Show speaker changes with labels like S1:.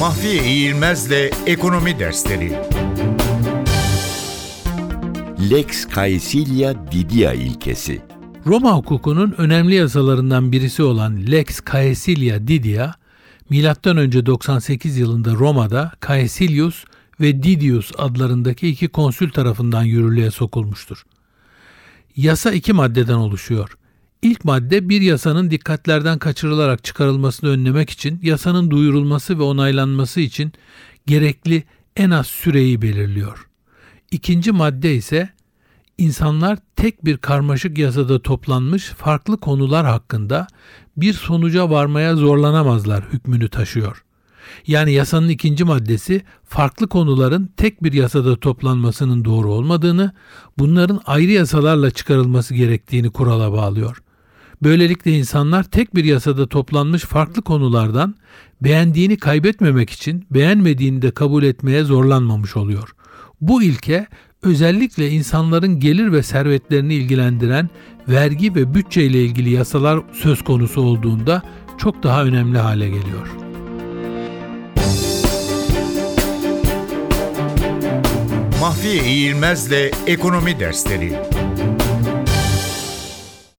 S1: Mahfiye İğilmez'le Ekonomi Dersleri
S2: Lex Caecilia Didia ilkesi.
S3: Roma hukukunun önemli yasalarından birisi olan Lex Caecilia Didia, M.Ö. 98 yılında Roma'da Caecilius ve Didius adlarındaki iki konsül tarafından yürürlüğe sokulmuştur. Yasa iki maddeden oluşuyor. İlk madde bir yasanın dikkatlerden kaçırılarak çıkarılmasını önlemek için yasanın duyurulması ve onaylanması için gerekli en az süreyi belirliyor. İkinci madde ise insanlar tek bir karmaşık yasada toplanmış farklı konular hakkında bir sonuca varmaya zorlanamazlar hükmünü taşıyor. Yani yasanın ikinci maddesi farklı konuların tek bir yasada toplanmasının doğru olmadığını, bunların ayrı yasalarla çıkarılması gerektiğini kurala bağlıyor. Böylelikle insanlar tek bir yasada toplanmış farklı konulardan beğendiğini kaybetmemek için beğenmediğini de kabul etmeye zorlanmamış oluyor. Bu ilke özellikle insanların gelir ve servetlerini ilgilendiren vergi ve bütçe ile ilgili yasalar söz konusu olduğunda çok daha önemli hale geliyor.
S1: Mahfiye İğilmez'le Ekonomi Dersleri